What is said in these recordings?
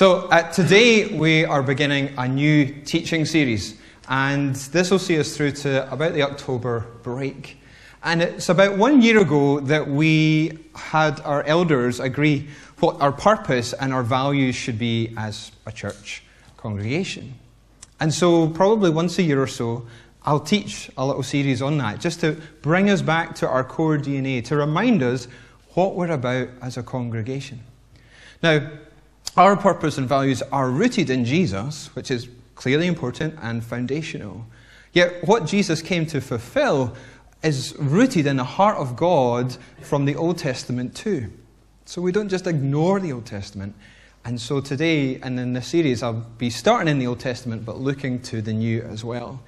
So, uh, today we are beginning a new teaching series, and this will see us through to about the October break. And it's about one year ago that we had our elders agree what our purpose and our values should be as a church congregation. And so, probably once a year or so, I'll teach a little series on that, just to bring us back to our core DNA, to remind us what we're about as a congregation. Now, our purpose and values are rooted in Jesus, which is clearly important and foundational. Yet, what Jesus came to fulfill is rooted in the heart of God from the Old Testament too. So we don't just ignore the Old Testament. And so today and in this series, I'll be starting in the Old Testament but looking to the New as well.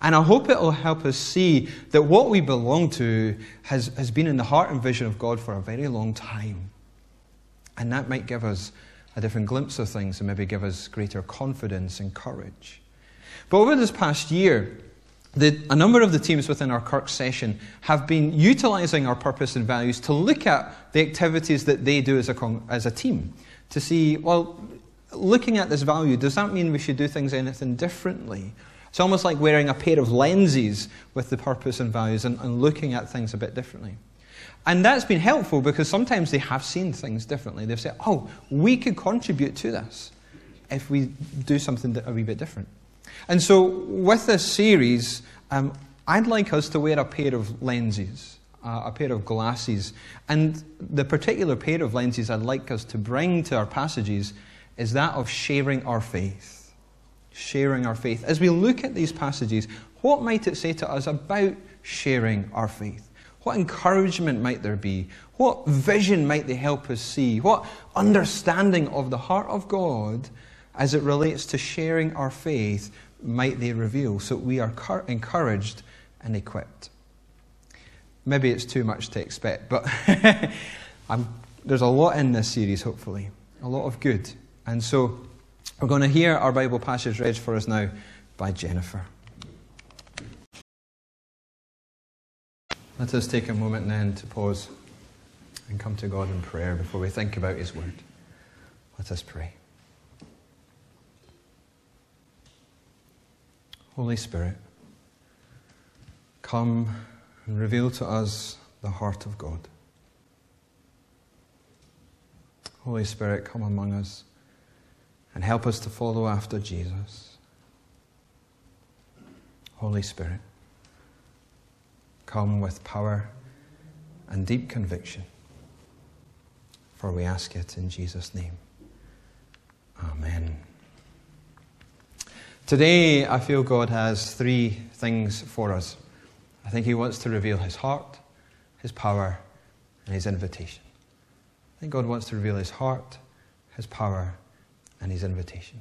And I hope it will help us see that what we belong to has, has been in the heart and vision of God for a very long time. And that might give us a different glimpse of things and maybe give us greater confidence and courage. But over this past year, the, a number of the teams within our Kirk session have been utilizing our purpose and values to look at the activities that they do as a, as a team to see, well, looking at this value, does that mean we should do things anything differently? It's almost like wearing a pair of lenses with the purpose and values and, and looking at things a bit differently. And that's been helpful because sometimes they have seen things differently. They've said, oh, we could contribute to this if we do something a wee bit different. And so, with this series, um, I'd like us to wear a pair of lenses, uh, a pair of glasses. And the particular pair of lenses I'd like us to bring to our passages is that of sharing our faith sharing our faith. As we look at these passages, what might it say to us about sharing our faith? What encouragement might there be? What vision might they help us see? What understanding of the heart of God as it relates to sharing our faith might they reveal so we are encouraged and equipped? Maybe it's too much to expect, but there's a lot in this series, hopefully. A lot of good. And so we're going to hear our Bible passage read for us now by Jennifer. Let us take a moment then to pause and come to God in prayer before we think about His Word. Let us pray. Holy Spirit, come and reveal to us the heart of God. Holy Spirit, come among us and help us to follow after Jesus. Holy Spirit, come with power and deep conviction, for we ask it in Jesus' name. Amen. Today, I feel God has three things for us. I think He wants to reveal His heart, His power, and His invitation. I think God wants to reveal His heart, His power, and his invitation.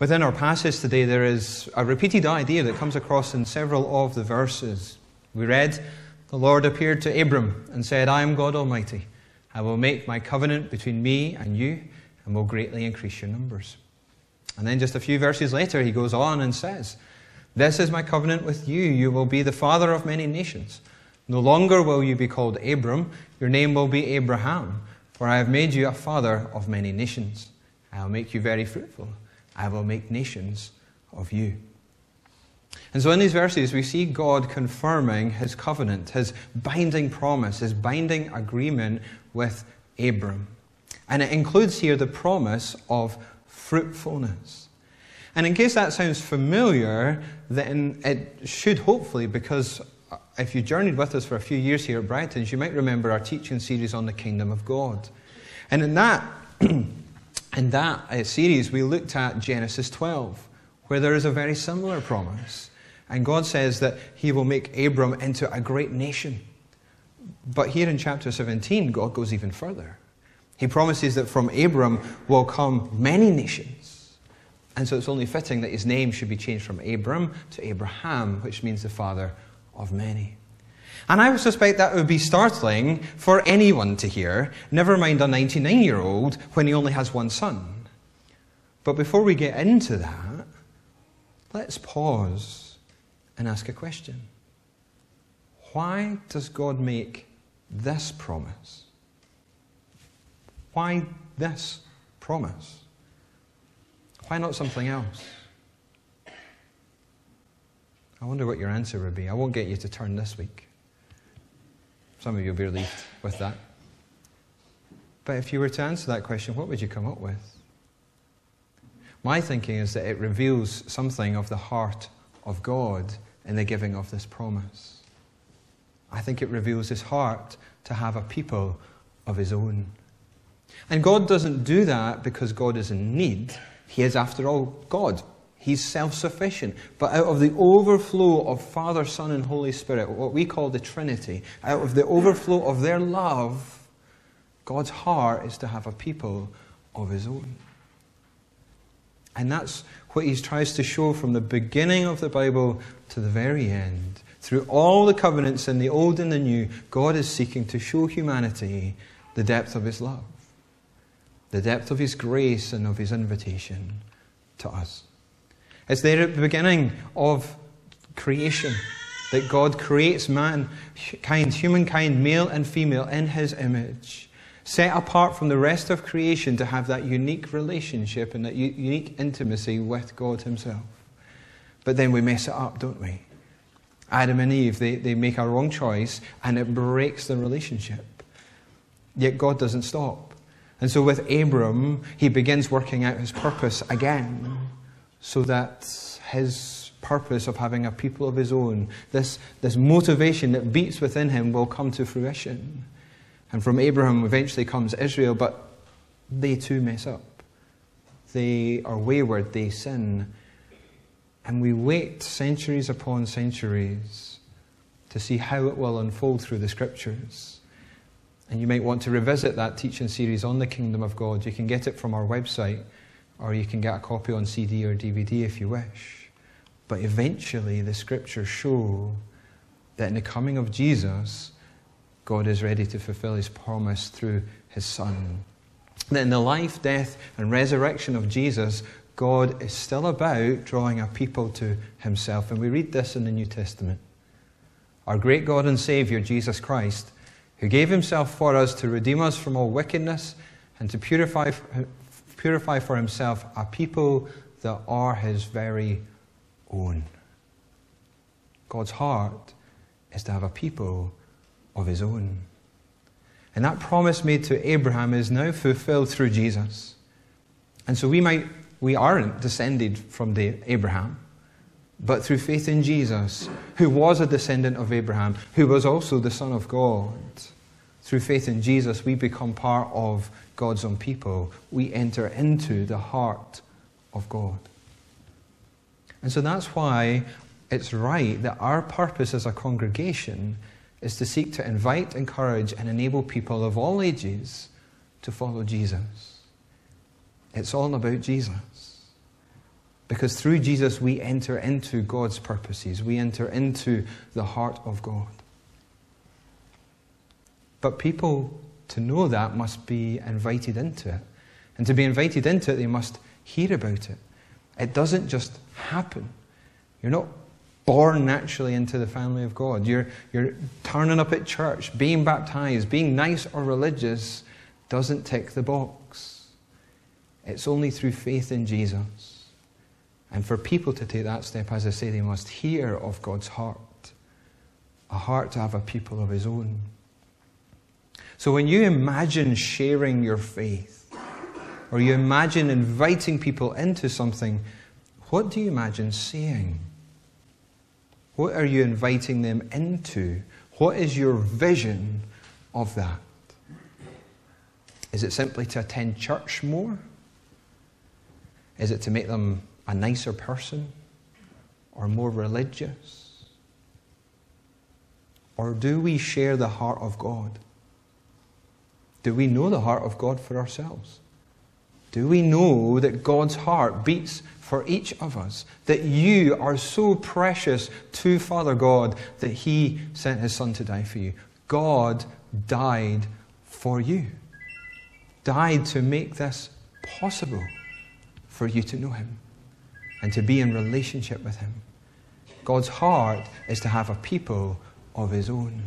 Within our passage today, there is a repeated idea that comes across in several of the verses. We read, The Lord appeared to Abram and said, I am God Almighty. I will make my covenant between me and you and will greatly increase your numbers. And then just a few verses later, he goes on and says, This is my covenant with you. You will be the father of many nations. No longer will you be called Abram, your name will be Abraham, for I have made you a father of many nations. I will make you very fruitful. I will make nations of you. And so in these verses, we see God confirming his covenant, his binding promise, his binding agreement with Abram. And it includes here the promise of fruitfulness. And in case that sounds familiar, then it should hopefully, because if you journeyed with us for a few years here at Brightons, you might remember our teaching series on the kingdom of God. And in that, In that uh, series, we looked at Genesis 12, where there is a very similar promise. And God says that He will make Abram into a great nation. But here in chapter 17, God goes even further. He promises that from Abram will come many nations. And so it's only fitting that his name should be changed from Abram to Abraham, which means the father of many. And I would suspect that would be startling for anyone to hear, never mind a 99 year old when he only has one son. But before we get into that, let's pause and ask a question. Why does God make this promise? Why this promise? Why not something else? I wonder what your answer would be. I won't get you to turn this week. Some of you will be relieved with that. But if you were to answer that question, what would you come up with? My thinking is that it reveals something of the heart of God in the giving of this promise. I think it reveals his heart to have a people of his own. And God doesn't do that because God is in need. He is, after all, God. He's self sufficient. But out of the overflow of Father, Son, and Holy Spirit, what we call the Trinity, out of the overflow of their love, God's heart is to have a people of His own. And that's what He tries to show from the beginning of the Bible to the very end. Through all the covenants in the Old and the New, God is seeking to show humanity the depth of His love, the depth of His grace, and of His invitation to us. It's there at the beginning of creation that God creates mankind, humankind, male and female, in his image, set apart from the rest of creation to have that unique relationship and that unique intimacy with God Himself. But then we mess it up, don't we? Adam and Eve, they, they make a wrong choice and it breaks the relationship. Yet God doesn't stop. And so with Abram, he begins working out his purpose again so that his purpose of having a people of his own, this, this motivation that beats within him, will come to fruition. And from Abraham eventually comes Israel, but they too mess up. They are wayward, they sin. And we wait centuries upon centuries to see how it will unfold through the scriptures. And you might want to revisit that teaching series on the kingdom of God. You can get it from our website or you can get a copy on CD or DVD if you wish. But eventually, the scriptures show that in the coming of Jesus, God is ready to fulfill his promise through his Son. That in the life, death, and resurrection of Jesus, God is still about drawing a people to himself. And we read this in the New Testament. Our great God and Savior, Jesus Christ, who gave himself for us to redeem us from all wickedness and to purify purify for himself a people that are his very own. God's heart is to have a people of his own. And that promise made to Abraham is now fulfilled through Jesus. And so we might we aren't descended from Abraham, but through faith in Jesus, who was a descendant of Abraham, who was also the Son of God. Through faith in Jesus, we become part of God's own people, we enter into the heart of God. And so that's why it's right that our purpose as a congregation is to seek to invite, encourage, and enable people of all ages to follow Jesus. It's all about Jesus. Because through Jesus, we enter into God's purposes, we enter into the heart of God. But people to know that must be invited into it. And to be invited into it, they must hear about it. It doesn't just happen. You're not born naturally into the family of God. You're, you're turning up at church, being baptized, being nice or religious doesn't tick the box. It's only through faith in Jesus. And for people to take that step, as I say, they must hear of God's heart a heart to have a people of His own. So when you imagine sharing your faith, or you imagine inviting people into something, what do you imagine saying? What are you inviting them into? What is your vision of that? Is it simply to attend church more? Is it to make them a nicer person or more religious? Or do we share the heart of God? Do we know the heart of God for ourselves? Do we know that God's heart beats for each of us? That you are so precious to Father God that He sent His Son to die for you? God died for you, died to make this possible for you to know Him and to be in relationship with Him. God's heart is to have a people of His own.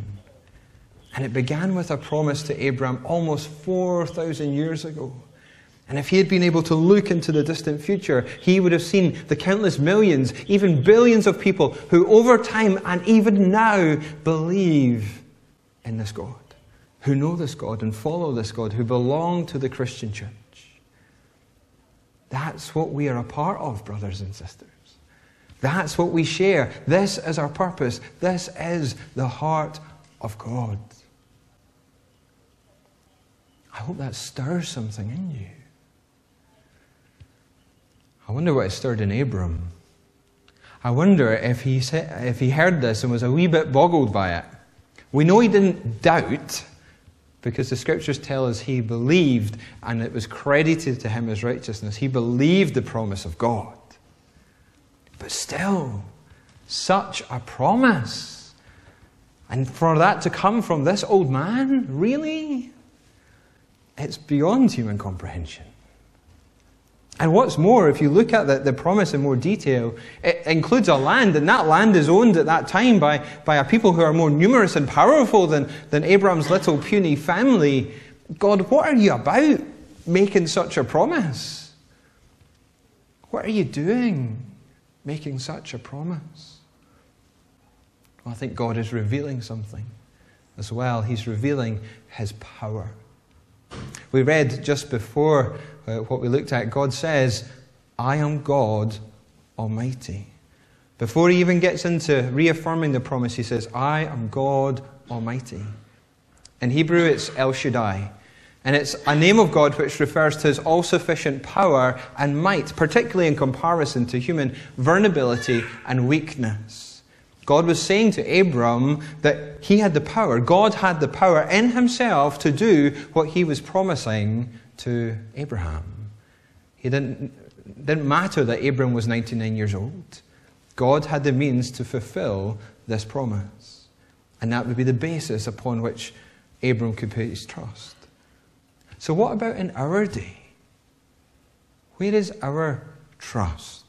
And it began with a promise to Abraham almost 4,000 years ago. And if he had been able to look into the distant future, he would have seen the countless millions, even billions of people who over time and even now believe in this God, who know this God and follow this God, who belong to the Christian church. That's what we are a part of, brothers and sisters. That's what we share. This is our purpose. This is the heart of God. I hope that stirs something in you. I wonder what it stirred in Abram. I wonder if he, said, if he heard this and was a wee bit boggled by it. We know he didn't doubt because the scriptures tell us he believed and it was credited to him as righteousness. He believed the promise of God. But still, such a promise. And for that to come from this old man, really? It's beyond human comprehension. And what's more, if you look at the, the promise in more detail, it includes a land, and that land is owned at that time by, by a people who are more numerous and powerful than, than Abraham's little puny family. God, what are you about making such a promise? What are you doing making such a promise? Well, I think God is revealing something as well. He's revealing His power. We read just before uh, what we looked at, God says, I am God Almighty. Before he even gets into reaffirming the promise, he says, I am God Almighty. In Hebrew, it's El Shaddai. And it's a name of God which refers to his all sufficient power and might, particularly in comparison to human vulnerability and weakness. God was saying to Abram that he had the power, God had the power in himself to do what he was promising to Abraham. It didn't, didn't matter that Abram was 99 years old. God had the means to fulfill this promise. And that would be the basis upon which Abram could put his trust. So, what about in our day? Where is our trust?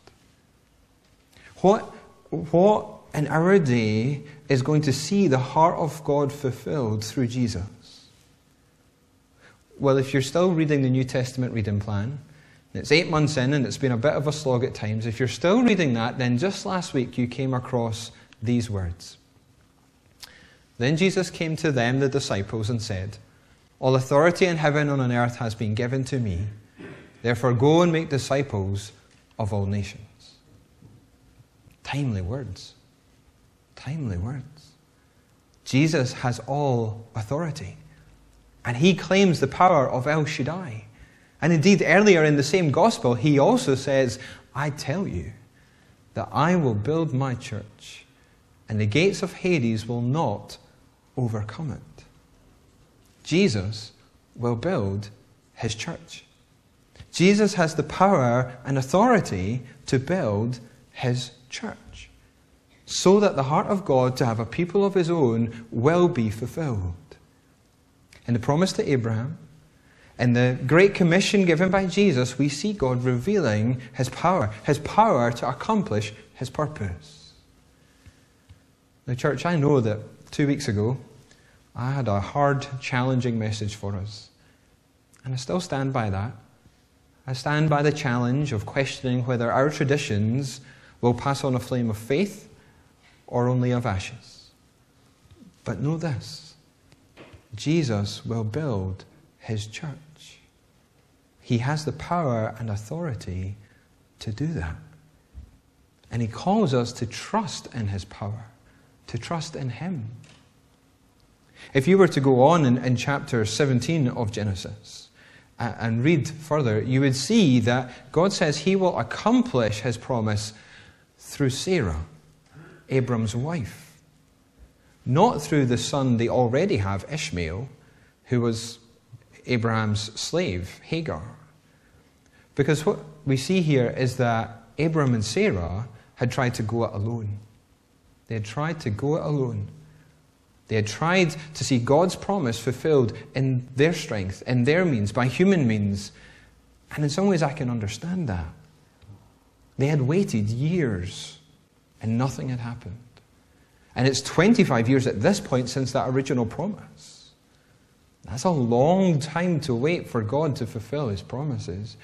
What, what in our day is going to see the heart of God fulfilled through Jesus? Well, if you're still reading the New Testament reading plan, it's eight months in and it's been a bit of a slog at times. If you're still reading that, then just last week you came across these words. Then Jesus came to them, the disciples, and said, All authority in heaven and on earth has been given to me. Therefore, go and make disciples of all nations. Timely words. Timely words. Jesus has all authority. And he claims the power of El Shaddai. And indeed, earlier in the same gospel, he also says, I tell you that I will build my church, and the gates of Hades will not overcome it. Jesus will build his church. Jesus has the power and authority to build his church so that the heart of God to have a people of his own will be fulfilled in the promise to Abraham, in the great commission given by Jesus, we see God revealing his power, his power to accomplish his purpose. Now, church, I know that two weeks ago I had a hard, challenging message for us. And I still stand by that. I stand by the challenge of questioning whether our traditions will pass on a flame of faith or only of ashes. But know this Jesus will build his church. He has the power and authority to do that. And he calls us to trust in his power, to trust in him. If you were to go on in, in chapter 17 of Genesis and, and read further, you would see that God says he will accomplish his promise through Sarah, Abram's wife not through the son they already have, Ishmael, who was Abraham's slave, Hagar. Because what we see here is that Abraham and Sarah had tried to go it alone. They had tried to go it alone. They had tried to see God's promise fulfilled in their strength, in their means, by human means. And in some ways, I can understand that. They had waited years and nothing had happened. And it's 25 years at this point since that original promise. That's a long time to wait for God to fulfill his promises.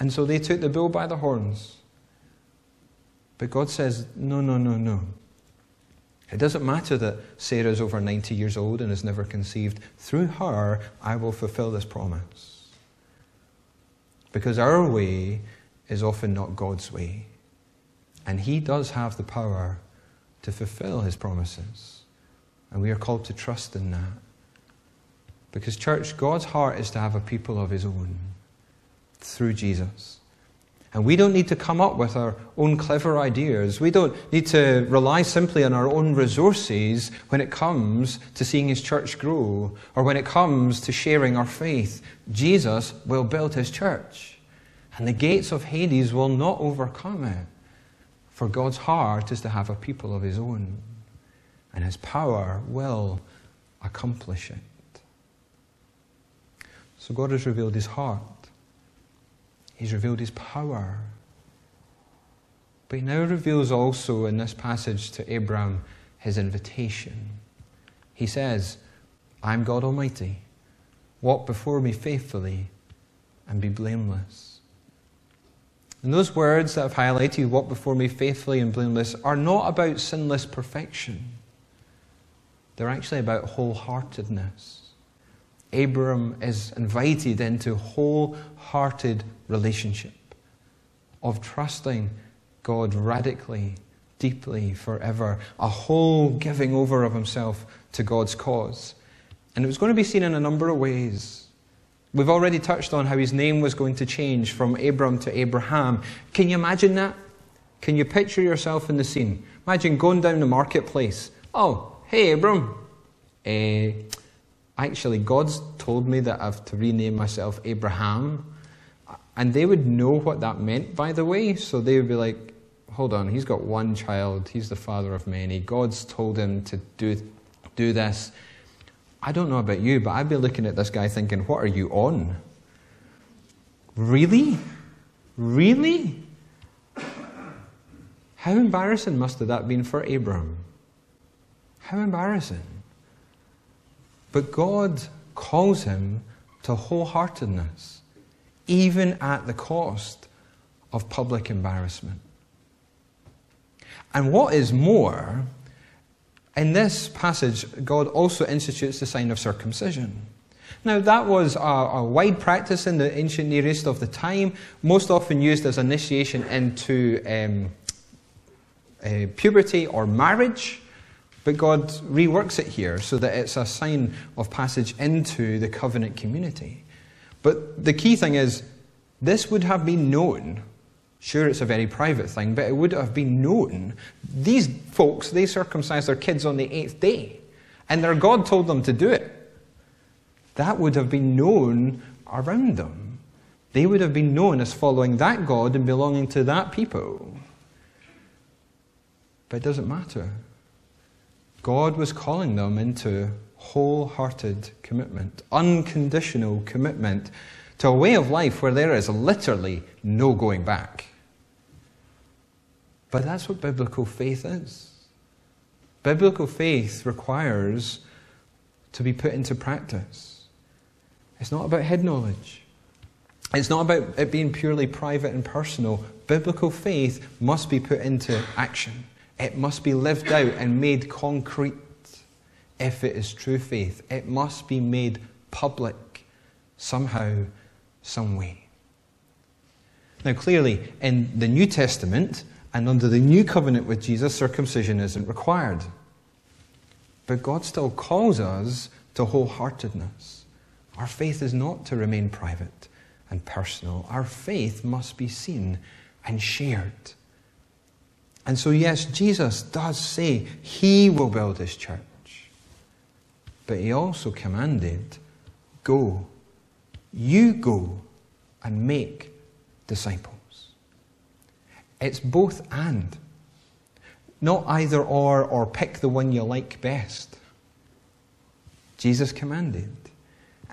And so they took the bull by the horns. But God says, no, no, no, no. It doesn't matter that Sarah is over 90 years old and has never conceived. Through her, I will fulfill this promise. Because our way is often not God's way. And He does have the power to fulfill His promises. And we are called to trust in that. Because, church, God's heart is to have a people of His own through Jesus. And we don't need to come up with our own clever ideas. We don't need to rely simply on our own resources when it comes to seeing His church grow or when it comes to sharing our faith. Jesus will build His church, and the gates of Hades will not overcome it. For God's heart is to have a people of His own, and His power will accomplish it. So God has revealed His heart. He's revealed his power. But he now reveals also in this passage to Abraham his invitation. He says, I'm God Almighty. Walk before me faithfully and be blameless. And those words that I've highlighted, walk before me faithfully and blameless, are not about sinless perfection. They're actually about wholeheartedness. Abram is invited into wholehearted relationship of trusting God radically, deeply, forever, a whole giving over of himself to God's cause. And it was going to be seen in a number of ways. We've already touched on how his name was going to change from Abram to Abraham. Can you imagine that? Can you picture yourself in the scene? Imagine going down the marketplace. Oh, hey, Abram. Uh, actually, God's told me that I have to rename myself Abraham. And they would know what that meant, by the way. So they would be like, hold on, he's got one child, he's the father of many. God's told him to do, do this. I don't know about you, but I'd be looking at this guy thinking, what are you on? Really? Really? How embarrassing must have that been for Abram? How embarrassing. But God calls him to wholeheartedness, even at the cost of public embarrassment. And what is more, in this passage, God also institutes the sign of circumcision. Now, that was a, a, wide practice in the ancient Near East of the time, most often used as initiation into um, uh, puberty or marriage. But God reworks it here so that it's a sign of passage into the covenant community. But the key thing is, this would have been known. Sure, it's a very private thing, but it would have been known. These folks, they circumcised their kids on the eighth day, and their God told them to do it. That would have been known around them. They would have been known as following that God and belonging to that people. But it doesn't matter. God was calling them into wholehearted commitment, unconditional commitment to a way of life where there is literally no going back. But that's what biblical faith is. Biblical faith requires to be put into practice. It's not about head knowledge. It's not about it being purely private and personal. Biblical faith must be put into action. It must be lived out and made concrete if it is true faith. It must be made public somehow, some way. Now, clearly, in the New Testament and under the new covenant with Jesus, circumcision isn't required. But God still calls us to wholeheartedness. Our faith is not to remain private and personal, our faith must be seen and shared. And so, yes, Jesus does say he will build his church. But he also commanded, Go, you go and make disciples. It's both and. Not either or or pick the one you like best. Jesus commanded.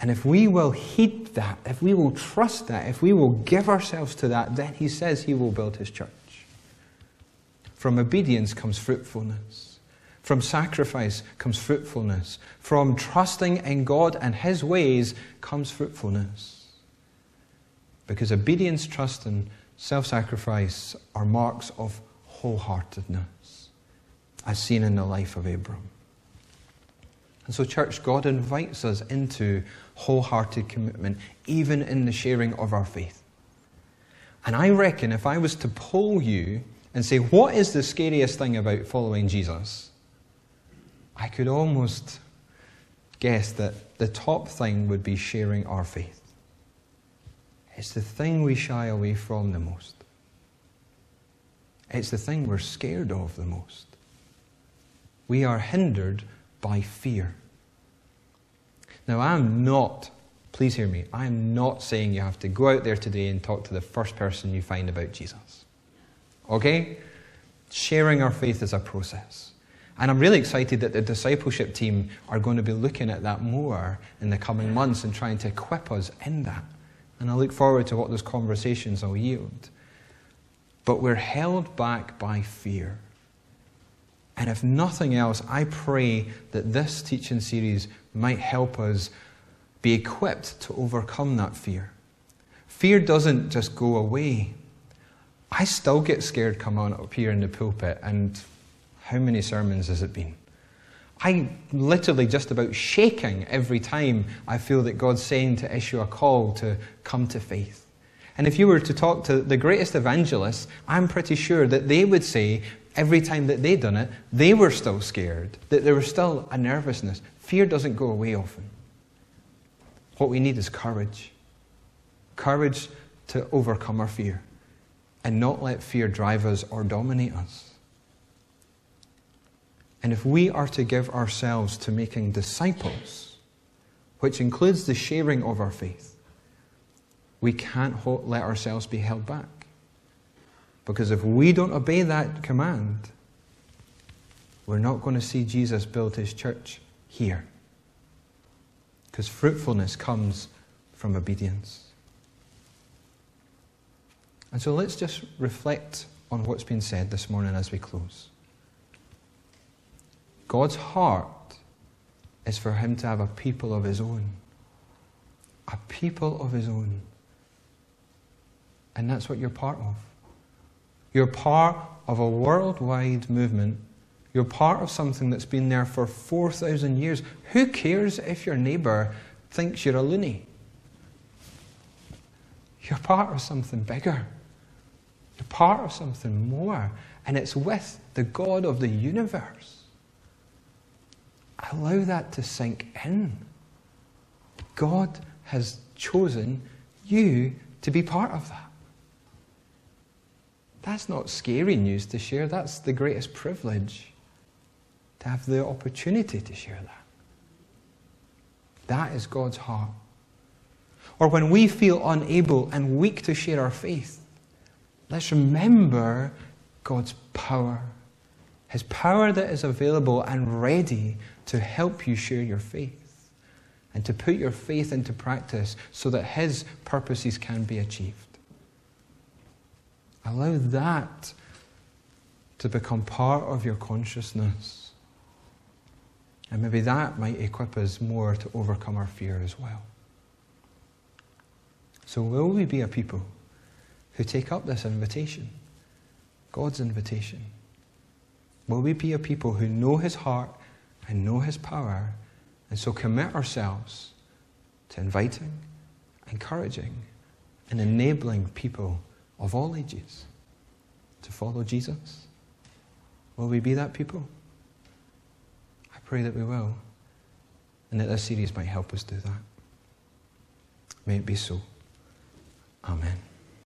And if we will heed that, if we will trust that, if we will give ourselves to that, then he says he will build his church. From obedience comes fruitfulness. From sacrifice comes fruitfulness. From trusting in God and His ways comes fruitfulness. Because obedience, trust, and self sacrifice are marks of wholeheartedness, as seen in the life of Abram. And so, church, God invites us into wholehearted commitment, even in the sharing of our faith. And I reckon if I was to poll you and say, what is the scariest thing about following Jesus? I could almost guess that the top thing would be sharing our faith. It's the thing we shy away from the most. It's the thing we're scared of the most. We are hindered by fear. Now, I'm not, please hear me, I'm not saying you have to go out there today and talk to the first person you find about Jesus. Okay? Sharing our faith is a process. And I'm really excited that the discipleship team are going to be looking at that more in the coming months and trying to equip us in that. And I look forward to what those conversations will yield. But we're held back by fear. And if nothing else, I pray that this teaching series might help us be equipped to overcome that fear. Fear doesn't just go away. I still get scared coming up here in the pulpit, and how many sermons has it been? I'm literally just about shaking every time I feel that God's saying to issue a call to come to faith. And if you were to talk to the greatest evangelists, I'm pretty sure that they would say every time that they'd done it, they were still scared, that there was still a nervousness. Fear doesn't go away often. What we need is courage courage to overcome our fear and not let fear drive us or dominate us. And if we are to give ourselves to making disciples, which includes the sharing of our faith, we can't let ourselves be held back. Because if we don't obey that command, we're not going to see Jesus build his church here. Because fruitfulness comes from obedience. And so let's just reflect on what's been said this morning as we close. God's heart is for him to have a people of his own. A people of his own. And that's what you're part of. You're part of a worldwide movement. You're part of something that's been there for 4,000 years. Who cares if your neighbour thinks you're a loony? You're part of something bigger. You're part of something more. And it's with the God of the universe. Allow that to sink in. God has chosen you to be part of that. That's not scary news to share. That's the greatest privilege to have the opportunity to share that. That is God's heart. Or when we feel unable and weak to share our faith, let's remember God's power. His power that is available and ready to help you share your faith and to put your faith into practice so that His purposes can be achieved. Allow that to become part of your consciousness. And maybe that might equip us more to overcome our fear as well. So, will we be a people who take up this invitation, God's invitation? Will we be a people who know His heart and know His power, and so commit ourselves to inviting, encouraging, and enabling people of all ages to follow Jesus? Will we be that people? I pray that we will, and that this series might help us do that. May it be so.